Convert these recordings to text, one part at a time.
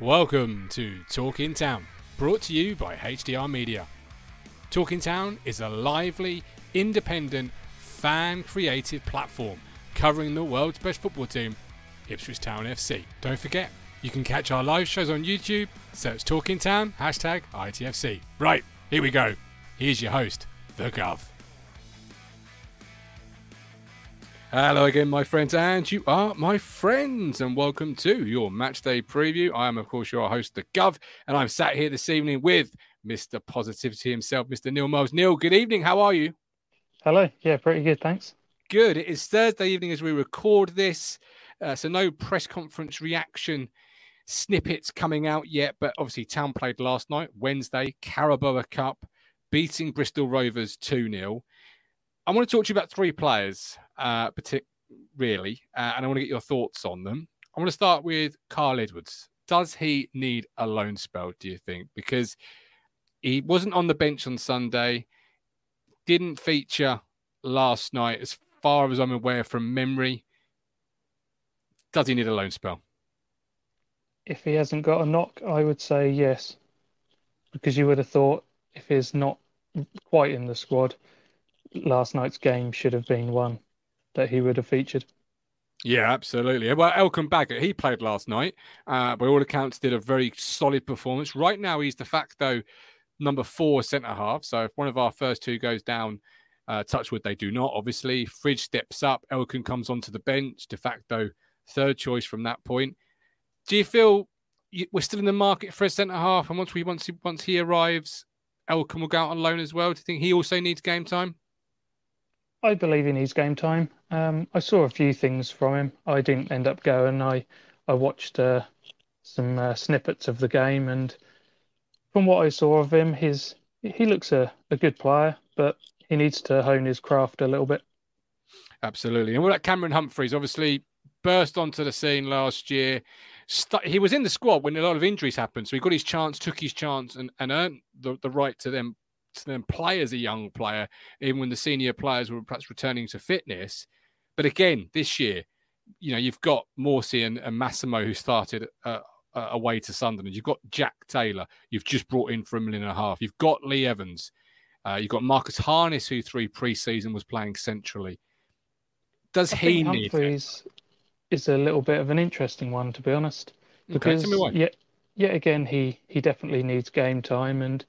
Welcome to Talking Town, brought to you by HDR Media. Talking Town is a lively, independent, fan created platform covering the world's best football team, Ipswich Town FC. Don't forget, you can catch our live shows on YouTube, search Talking Town, hashtag ITFC. Right, here we go. Here's your host, The Guv. Hello again, my friends, and you are my friends, and welcome to your match day preview. I am, of course, your host, The Guv, and I'm sat here this evening with Mr. Positivity himself, Mr. Neil Mowles. Neil, good evening. How are you? Hello. Yeah, pretty good. Thanks. Good. It is Thursday evening as we record this, uh, so no press conference reaction snippets coming out yet, but obviously, Town played last night, Wednesday, Carabao Cup, beating Bristol Rovers 2 0. I want to talk to you about three players, uh, really, uh, and I want to get your thoughts on them. I want to start with Kyle Edwards. Does he need a loan spell, do you think? Because he wasn't on the bench on Sunday, didn't feature last night, as far as I'm aware from memory. Does he need a loan spell? If he hasn't got a knock, I would say yes, because you would have thought if he's not quite in the squad, last night's game should have been one that he would have featured. Yeah, absolutely. Well, Elkan Baggott, he played last night. Uh, by all accounts, did a very solid performance. Right now, he's de facto number four centre half. So if one of our first two goes down, uh, Touchwood, they do not. Obviously, Fridge steps up. Elkan comes onto the bench, de facto third choice from that point. Do you feel you, we're still in the market for a centre half? And once we once he, once he arrives, Elkan will go out on loan as well. Do you think he also needs game time? I believe he needs game time. Um, I saw a few things from him. I didn't end up going. I I watched uh, some uh, snippets of the game, and from what I saw of him, his he looks a, a good player, but he needs to hone his craft a little bit. Absolutely. And what about Cameron Humphreys? Obviously, burst onto the scene last year. He was in the squad when a lot of injuries happened, so he got his chance, took his chance, and, and earned the, the right to then to then play as a young player, even when the senior players were perhaps returning to fitness. But again, this year, you know, you've got Morsy and, and Massimo who started uh, away to Sunderland. You've got Jack Taylor, you've just brought in for a million and a half. You've got Lee Evans. Uh, you've got Marcus Harness, who three preseason was playing centrally. Does I he need? Humphreys is a little bit of an interesting one, to be honest, Okay, because why. yet yet again he he definitely needs game time, and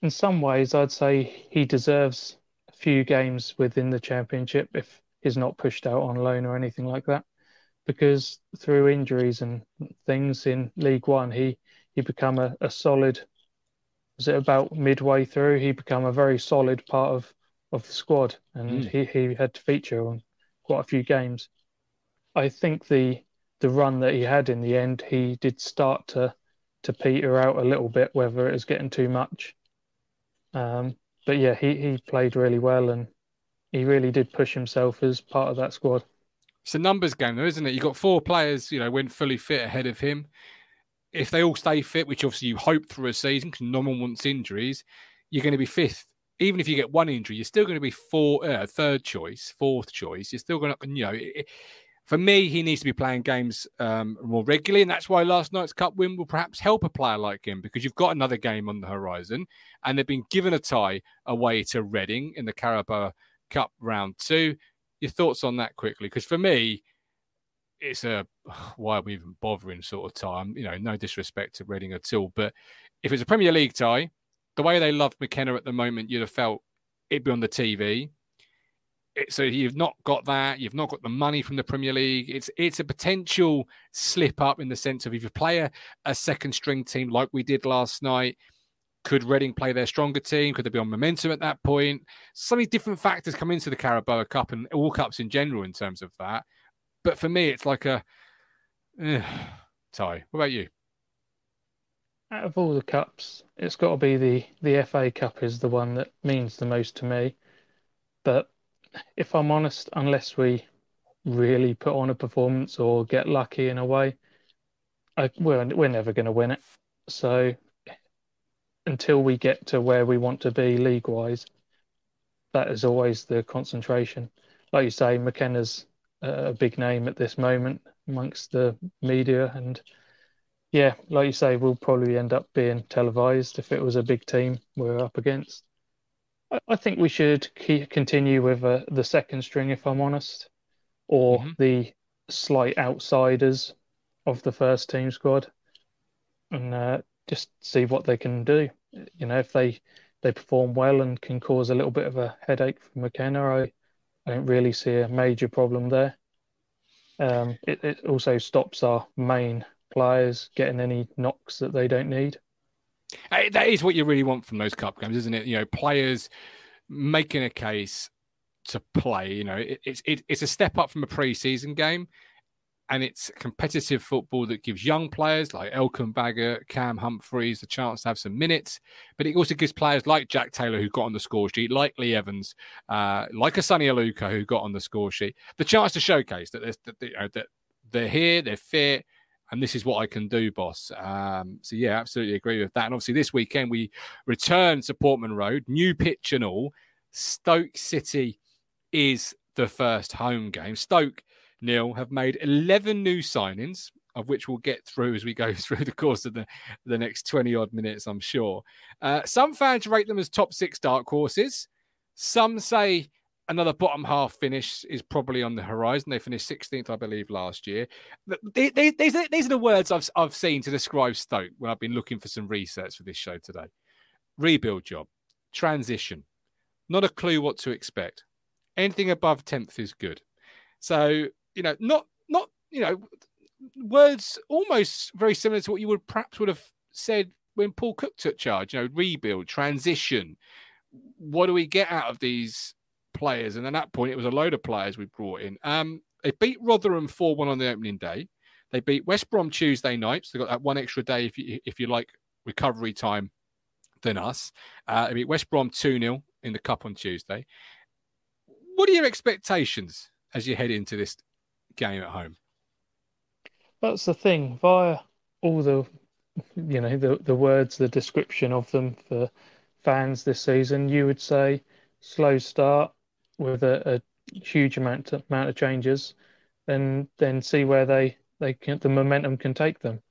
in some ways I'd say he deserves a few games within the championship if he's not pushed out on loan or anything like that, because through injuries and things in League One he he become a, a solid. Was it about midway through he become a very solid part of of the squad, and Mm. he he had to feature on quite a few games. I think the the run that he had in the end, he did start to to peter out a little bit, whether it was getting too much. Um, but yeah, he, he played really well and he really did push himself as part of that squad. It's a numbers game, though, isn't it? You've got four players, you know, when fully fit ahead of him. If they all stay fit, which obviously you hope through a season because no one wants injuries, you're going to be fifth. Even if you get one injury, you're still going to be four, uh, third choice, fourth choice. You're still going to, you know, it, for me, he needs to be playing games um, more regularly, and that's why last night's cup win will perhaps help a player like him because you've got another game on the horizon, and they've been given a tie away to Reading in the Carabao Cup round two. Your thoughts on that quickly? Because for me, it's a why are we even bothering sort of time? You know, no disrespect to Reading at all, but if it's a Premier League tie, the way they love McKenna at the moment, you'd have felt it'd be on the TV it, so you've not got that. You've not got the money from the Premier League. It's it's a potential slip up in the sense of if you play a, a second string team like we did last night, could Reading play their stronger team? Could they be on momentum at that point? So many different factors come into the Carabao Cup and all cups in general in terms of that. But for me, it's like a uh, tie. What about you? Out of all the cups, it's got to be the, the FA Cup is the one that means the most to me. But if I'm honest, unless we really put on a performance or get lucky in a way, I, we're, we're never going to win it. So until we get to where we want to be league wise, that is always the concentration. Like you say, McKenna's a big name at this moment amongst the media, and yeah, like you say, we'll probably end up being televised if it was a big team we're up against. I, think we should continue with uh, the second string, if I'm honest, or mm-hmm. the slight outsiders of the first team squad, and uh, just see what they can do. You know, if they they perform well and can cause a little bit of a headache for McKenna, I, I don't really see a major problem there. Um, it, it also stops our main players getting any knocks that they don't need. That is what you really want from those cup games, isn't it? You know, players making a case to play. You know, it, it's it, it's a step up from a pre-season game, and it's competitive football that gives young players like Elkan Baggott, Cam Humphreys the chance to have some minutes. But it also gives players like Jack Taylor, who got on the score sheet, like Lee Evans, uh, like a Sone Aluko, who got on the score sheet, the chance to showcase that, that, you know, that they're here, they're fit, and this is what I can do, boss. Um, so yeah, absolutely agree with that. And obviously, this weekend we return to Portman Road, new pitch and all. Stoke City is the first home game. Stoke Neil have made 11 new signings, of which we'll get through as we go through the course of the, the next 20 odd minutes, I'm sure. Uh, some fans rate them as top six dark horses. Some say another bottom half finish is probably on the horizon. They finished 16th, I believe, last year. These, these, these are the words I've, I've seen to describe Stoke when I've been looking for some research for this show today. Rebuild job, transition, not a clue what to expect. Anything above 10th is good. So, you know, not, not, you know, words almost very similar to what you would perhaps would have said when Paul Cook took charge, you know, rebuild, transition. What do we get out of these players, and at that point, it was a load of players we brought in. Um, they beat Rotherham four one on the opening day. They beat West Brom Tuesday night, so they got that one extra day if you if you like recovery time than us. Uh, they beat West Brom two 0 in the cup on Tuesday. What are your expectations as you head into this game at home? That's the thing. Via all the, you know, the the words, the description of them for fans this season, you would say slow start, with a, a huge amount of, amount of changes, and then see where they they can the momentum can take them.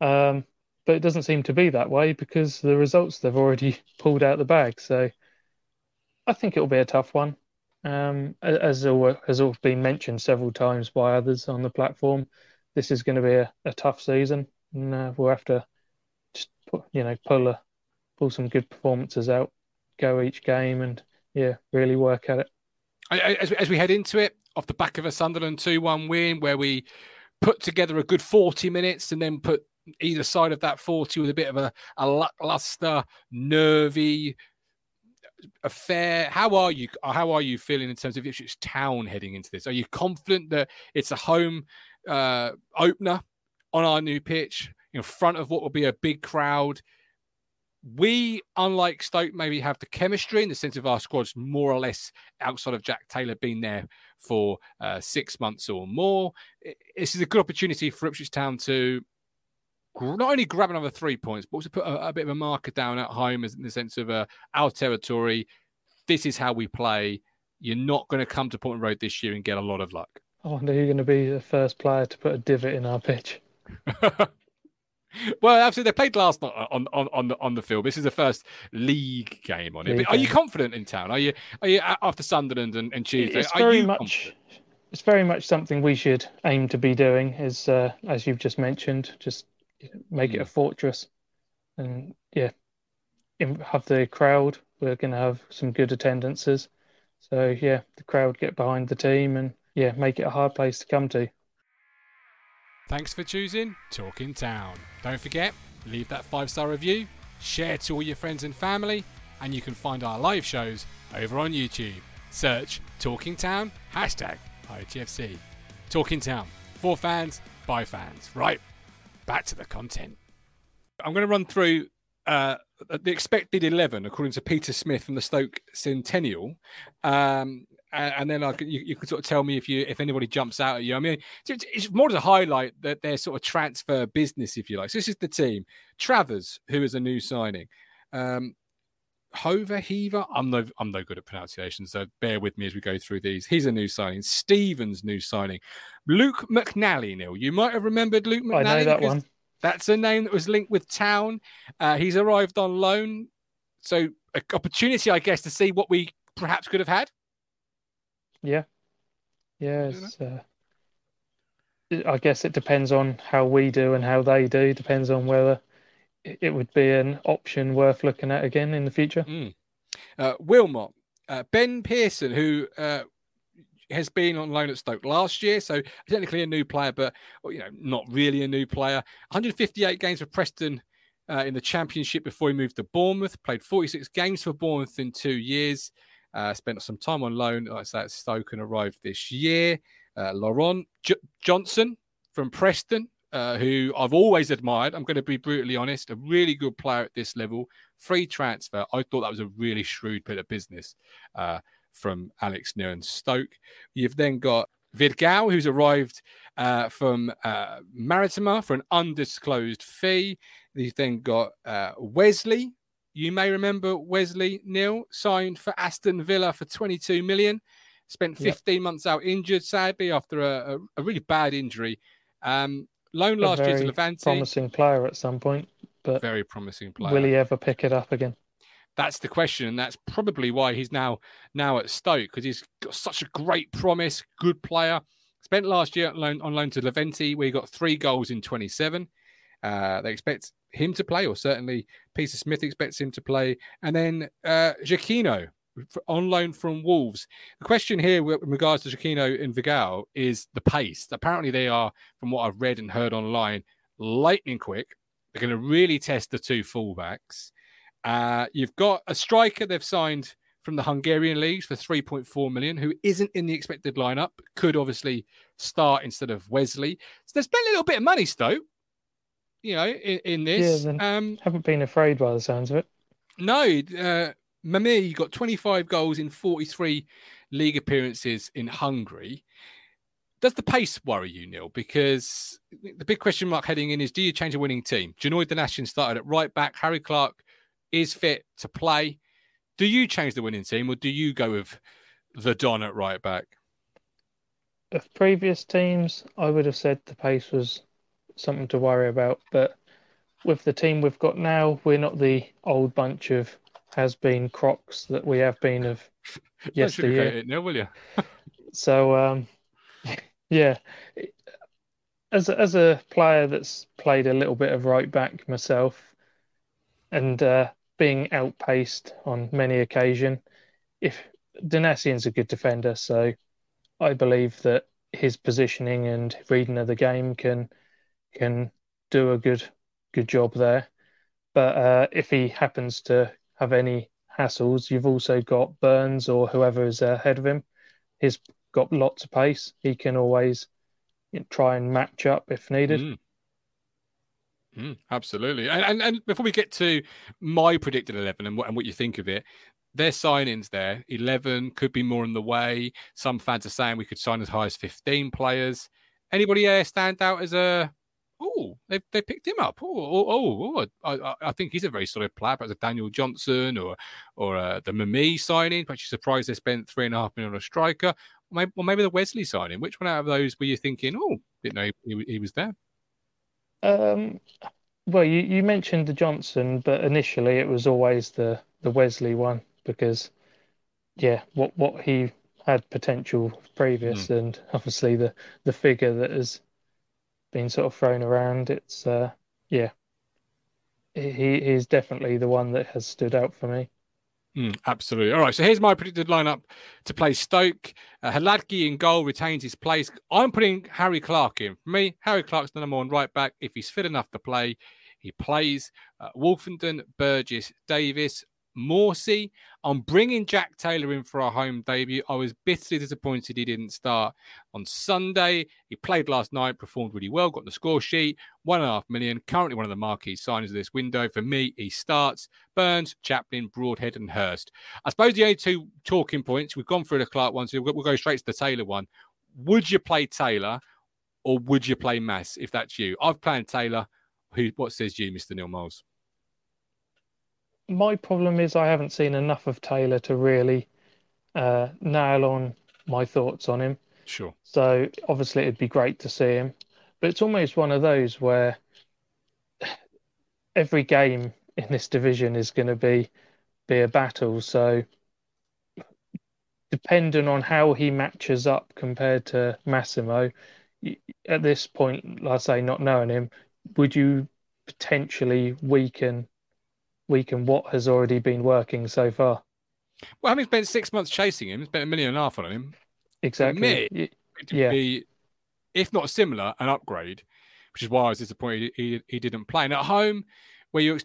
Um, but it doesn't seem to be that way because the results they've already pulled out the bag. So I think it'll be a tough one. Um, as has all been mentioned several times by others on the platform, this is going to be a, a tough season, and uh, we'll have to just put, you know pull a, pull some good performances out, go each game, and yeah, really work at it. As, as we head into it, off the back of a Sunderland 2 1 win, where we put together a good 40 minutes and then put either side of that 40 with a bit of a, a lackluster, nervy affair. How are you? How are you feeling in terms of Ipswich Town heading into this? Are you confident that it's a home uh, opener on our new pitch in front of what will be a big crowd? we, unlike Stoke, maybe have the chemistry in the sense of our squad's more or less outside of Jack Taylor being there for uh, six months or more. This is a good opportunity for Ipswich Town to not only grab another three points, but also put a, a bit of a marker down at home as in the sense of uh, our territory. This is how we play. You're not going to come to Portman Road this year and get a lot of luck. I wonder who's going to be the first player to put a divot in our pitch. Well, absolutely. They played last night on, on, on the on the field. This is the first league game on it. League are you confident in town? Are you are you after Sunderland and, and Tuesday? It's very much. Confident? It's very much something we should aim to be doing. Is uh, as you've just mentioned, just make mm. it a hmm. fortress, and yeah, have the crowd. We're going to have some good attendances. So yeah, the crowd get behind the team and yeah, make it a hard place to come to. Thanks for choosing Talking Town. Don't forget, leave that five star review, share to all your friends and family, and you can find our live shows over on YouTube. Search Talking Town, hashtag ITFC. Talking Town, for fans, by fans. Right, back to the content. I'm going to run through uh, the expected 11 according to Peter Smith from the Stoke Sentinel. Um, and, then like you, you can sort of tell me if you if anybody jumps out at you. I mean, it's more to highlight that their sort of transfer business, if you like. So this is the team: Travers, who is a new signing. Um, Hover Heaver. I'm no I'm no good at pronunciation, so bear with me as we go through these. He's a new signing. Stevens new signing. Luke McNally. Neil, you might have remembered Luke McNally. I know that one. That's a name that was linked with Town. Uh, he's arrived on loan, so an opportunity, I guess, to see what we perhaps could have had. Yeah, yeah. Uh, I guess it depends on how we do and how they do. Depends on whether it would be an option worth looking at again in the future. Mm. Uh, Wilmot, uh, Ben Pearson, who uh, has been on loan at Stoke last year, so technically a new player, but you know not really a new player. 158 games for Preston uh, in the Championship before he moved to Bournemouth. Played 46 games for Bournemouth in two years. Uh, spent some time on loan, like at Stoke and arrived this year. Uh, Laurent J- Johnson from Preston, uh, who I've always admired. I'm going to be brutally honest, a really good player at this level. Free transfer. I thought that was a really shrewd bit of business uh, from Alex Neil and Stoke. You've then got Vidigal, who's arrived uh, from uh, Marítimo for an undisclosed fee. You've then got uh, Wesley. You may remember Wesley Neil signed for Aston Villa for 22 million. Spent 15 yep. months out injured, sadly, after a, a, a really bad injury. Um, loan last year to Levante. Promising player at some point, but very promising player. Will he ever pick it up again? That's the question, and that's probably why he's now now at Stoke because he's got such a great promise, good player. Spent last year on loan, on loan to Levante, where he got three goals in 27. Uh, they expect him to play, or certainly Peter Smith expects him to play. And then uh, Chiquinho on loan from Wolves. The question here, with regards to Chiquinho and Vidigal, is the pace. Apparently, they are, from what I've read and heard online, lightning quick. They're going to really test the two fullbacks. Uh, you've got a striker they've signed from the Hungarian leagues for 3.4 million, who isn't in the expected lineup, could obviously start instead of Wesley. So they've spent a little bit of money, Stoke, you know, in, in this. Yeah, um, haven't been afraid by the sounds of it. No, uh, Mmaee got 25 goals in 43 league appearances in Hungary. Does the pace worry you, Neil? Because the big question mark heading in is do you change a winning team? Janoi Donacien started at right back. Harry Clarke is fit to play. Do you change the winning team or do you go with the Don at right back? Of previous teams, I would have said the pace was something to worry about. But with the team we've got now, we're not the old bunch of has been Crocs that we have been of yesteryear. It now, will you? so, um, yeah, as a, as a player that's played a little bit of right back myself, and uh, being outpaced on many occasion, if Donacien's a good defender, so I believe that his positioning and reading of the game can can do a good good job there. But uh, if he happens to have any hassles. You've also got Burns or whoever is ahead of him. He's got lots of pace. He can always try and match up if needed. Mm. Mm, absolutely. And, and, and before we get to my predicted eleven and what and what you think of it, their signings there, eleven could be more in the way. Some fans are saying we could sign as high as fifteen players. Anybody there stand out as a oh, they they picked him up. Oh, oh, oh, oh I, I, think he's a very solid player. Perhaps a Daniel Johnson or or uh, the Mmaee signing. But you're surprised they spent three and a half million on a striker. Or maybe, or maybe the Wesley signing. Which one out of those were you thinking? Oh, didn't know he, he was there. Um, well, you, you mentioned the Johnson, but initially it was always the the Wesley one because, yeah, what what he had potential previous, mm. and obviously the the figure that has been sort of thrown around. It's uh, yeah, he he's definitely the one that has stood out for me. Mm, absolutely. All right. So here's my predicted lineup to play Stoke. Uh, in goal retains his place. I'm putting Harry Clarke in. For me, Harry Clarke's the number one right back. If he's fit enough to play, he plays. Uh, Woolfenden, Burgess, Davis, Morsy. I'm bringing Jack Taylor in for our home debut. I was bitterly disappointed he didn't start on Sunday. He played last night, performed really well, got the score sheet, one and a half million. Currently one of the marquee signings of this window. For me, he starts Burns, Chaplin, Broadhead, and Hurst. I suppose the only two talking points we've gone through the Clarke one, so we'll go straight to the Taylor one. Would you play Taylor or would you play Mass if that's you? I've played Taylor. Who? What says you, Mr. Neil Mowles? My problem is I haven't seen enough of Taylor to really uh, nail on my thoughts on him. Sure. So obviously it'd be great to see him, but it's almost one of those where every game in this division is going to be be a battle. So depending on how he matches up compared to Massimo, at this point, like I say, not knowing him, would you potentially weaken weaken what has already been working so far? Well, having spent six months chasing him, spent a million and a half on him. Exactly. Me, yeah. Be, if not similar, an upgrade, which is why I was disappointed he, he didn't play. And at home, where you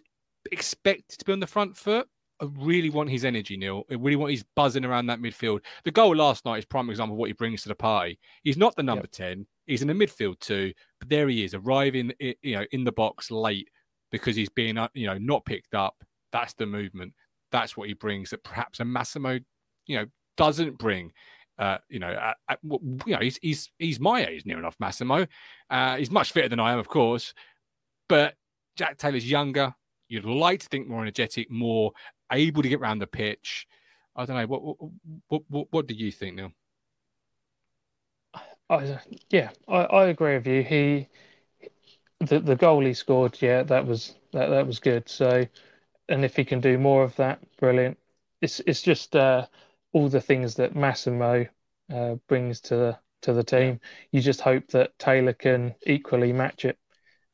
expect to be on the front foot, I really want his energy, Neil. I really want his buzzing around that midfield. The goal last night is prime example of what he brings to the party. He's not the number yep. ten. He's in the midfield too, but there he is, arriving, you know, in the box late because he's being, uh, you know, not picked up. That's the movement. That's what he brings that perhaps a Massimo, you know, doesn't bring. Uh, you know, at, you know, he's he's he's my age, near enough. Massimo, uh, he's much fitter than I am, of course, but Jack Taylor's younger. You'd like to think more energetic, more able to get around the pitch. I don't know. What what what, what do you think, Neil? I, yeah, I, I agree with you. He the the goal he scored, yeah, that was that that was good. So, and if he can do more of that, brilliant. It's it's just uh, all the things that Massimo uh, brings to the to the team. You just hope that Taylor can equally match it.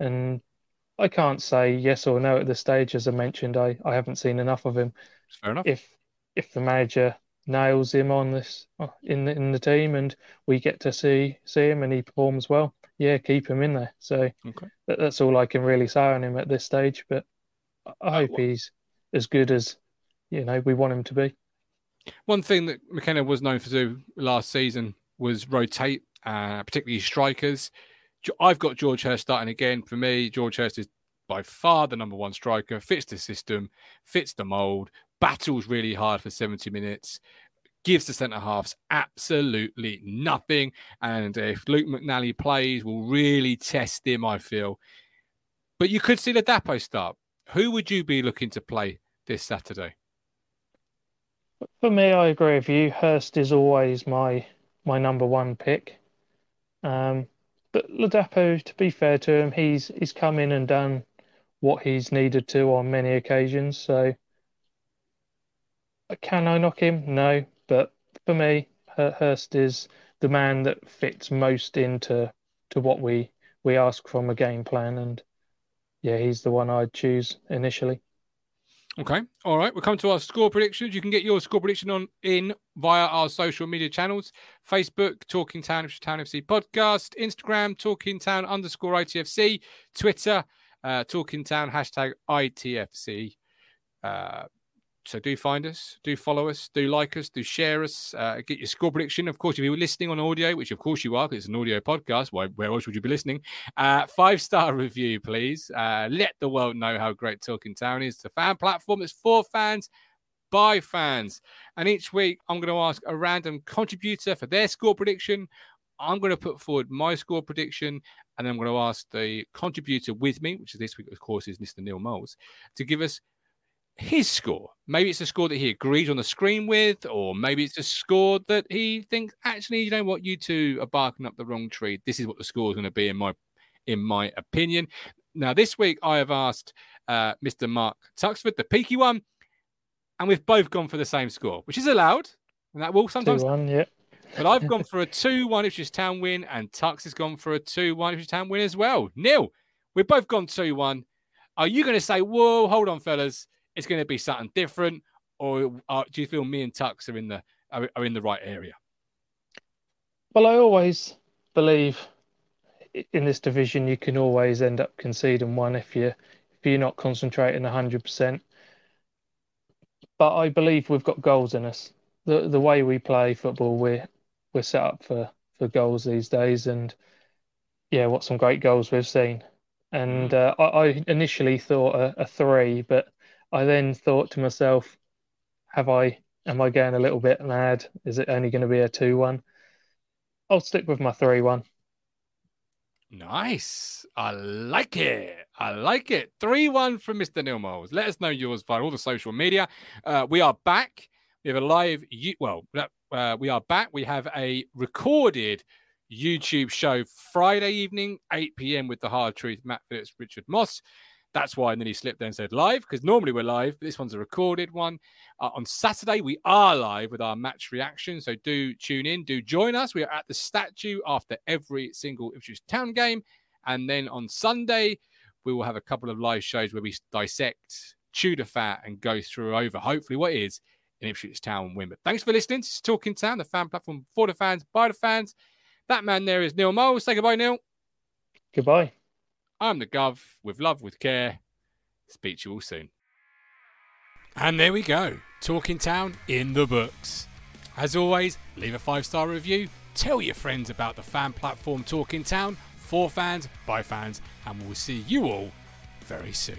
And I can't say yes or no at this stage. As I mentioned, I, I haven't seen enough of him. Fair enough. If if the manager nails him on this uh, in the, in the team and we get to see see him and he performs well, yeah, keep him in there. So okay. that, that's all I can really say on him at this stage. But I uh, hope well, he's as good as you know we want him to be. One thing that McKenna was known for do last season was rotate, uh, particularly strikers. I've got George Hurst starting again. For me, George Hurst is by far the number one striker, fits the system, fits the mold, battles really hard for 70 minutes, gives the centre halves absolutely nothing. And if Luke McNally plays, will really test him, I feel. But you could see Ladapo start. Who would you be looking to play this Saturday? For me, I agree with you. Hurst is always my my number one pick. Um, but Ladapo, to be fair to him, he's he's come in and done what he's needed to on many occasions. So, can I knock him? No, but for me, Hurst is the man that fits most into to what we we ask from a game plan, and yeah, he's the one I'd choose initially. Okay. All right. We'll come to our score predictions. You can get your score prediction on in via our social media channels Facebook, Talking Town, Town FC podcast, Instagram, Talking Town underscore ITFC, Twitter, uh, Talking Town, hashtag ITFC. Uh, so do find us, do follow us, do like us, do share us, uh, get your score prediction. Of course, if you're listening on audio, which of course you are, because it's an audio podcast, why, where else would you be listening? Uh, five star review, please. Uh, let the world know how great Talking Town is. It's a fan platform that's for fans by fans. And each week, I'm going to ask a random contributor for their score prediction. I'm going to put forward my score prediction, and then I'm going to ask the contributor with me, which is this week, of course, is Mr. Neil Mowles, to give us his score. Maybe it's a score that he agrees on the screen with, or maybe it's a score that he thinks actually, you know what, you two are barking up the wrong tree. This is what the score is going to be in my in my opinion. Now, this week I have asked uh, Mr. Mark Tuxford, the peaky one, and we've both gone for the same score, which is allowed, and that will sometimes. 2-1, yeah. but I've gone for a two-one Ipswich Town win, and Tux has gone for a two-one Ipswich Town win as well. Neil, we've both gone two-one. Are you going to say, "Whoa, hold on, fellas"? It's going to be something different, or uh, do you feel me and Tux are in the are, are in the right area? Well, I always believe in this division you can always end up conceding one if you if you're not concentrating hundred percent. But I believe we've got goals in us. The the way we play football, we're we're set up for for goals these days, and yeah, what some great goals we've seen. And mm. uh, I, I, initially thought a, a, three, but I then thought to myself, have I, am I going a little bit mad? Is it only going to be a 2 1? I'll stick with my 3 1. Nice. I like it. I like it. 3 1 from Mr. Neil Mowles. Let us know yours via all the social media. Uh, we are back. We have a live, well, uh, we are back. We have a recorded YouTube show Friday evening, 8 p.m. with the hard truth, Matt Phillips, Richard Moss. That's why. And then he slipped there and said live because normally we're live, but this one's a recorded one. Uh, on Saturday, we are live with our match reaction. So do tune in, do join us. We are at the statue after every single Ipswich Town game. And then on Sunday, we will have a couple of live shows where we dissect Tudor Fat and go through over, hopefully, what is in Ipswich Town win. But thanks for listening. This is Talking Town, the fan platform for the fans, by the fans. That man there is Neil Mowles. Say goodbye, Neil. Goodbye. I'm the Guv, with love, with care. Speak to you all soon. And there we go. Talking Town in the books. As always, leave a five star review. Tell your friends about the fan platform Talking Town for fans, by fans, and we'll see you all very soon.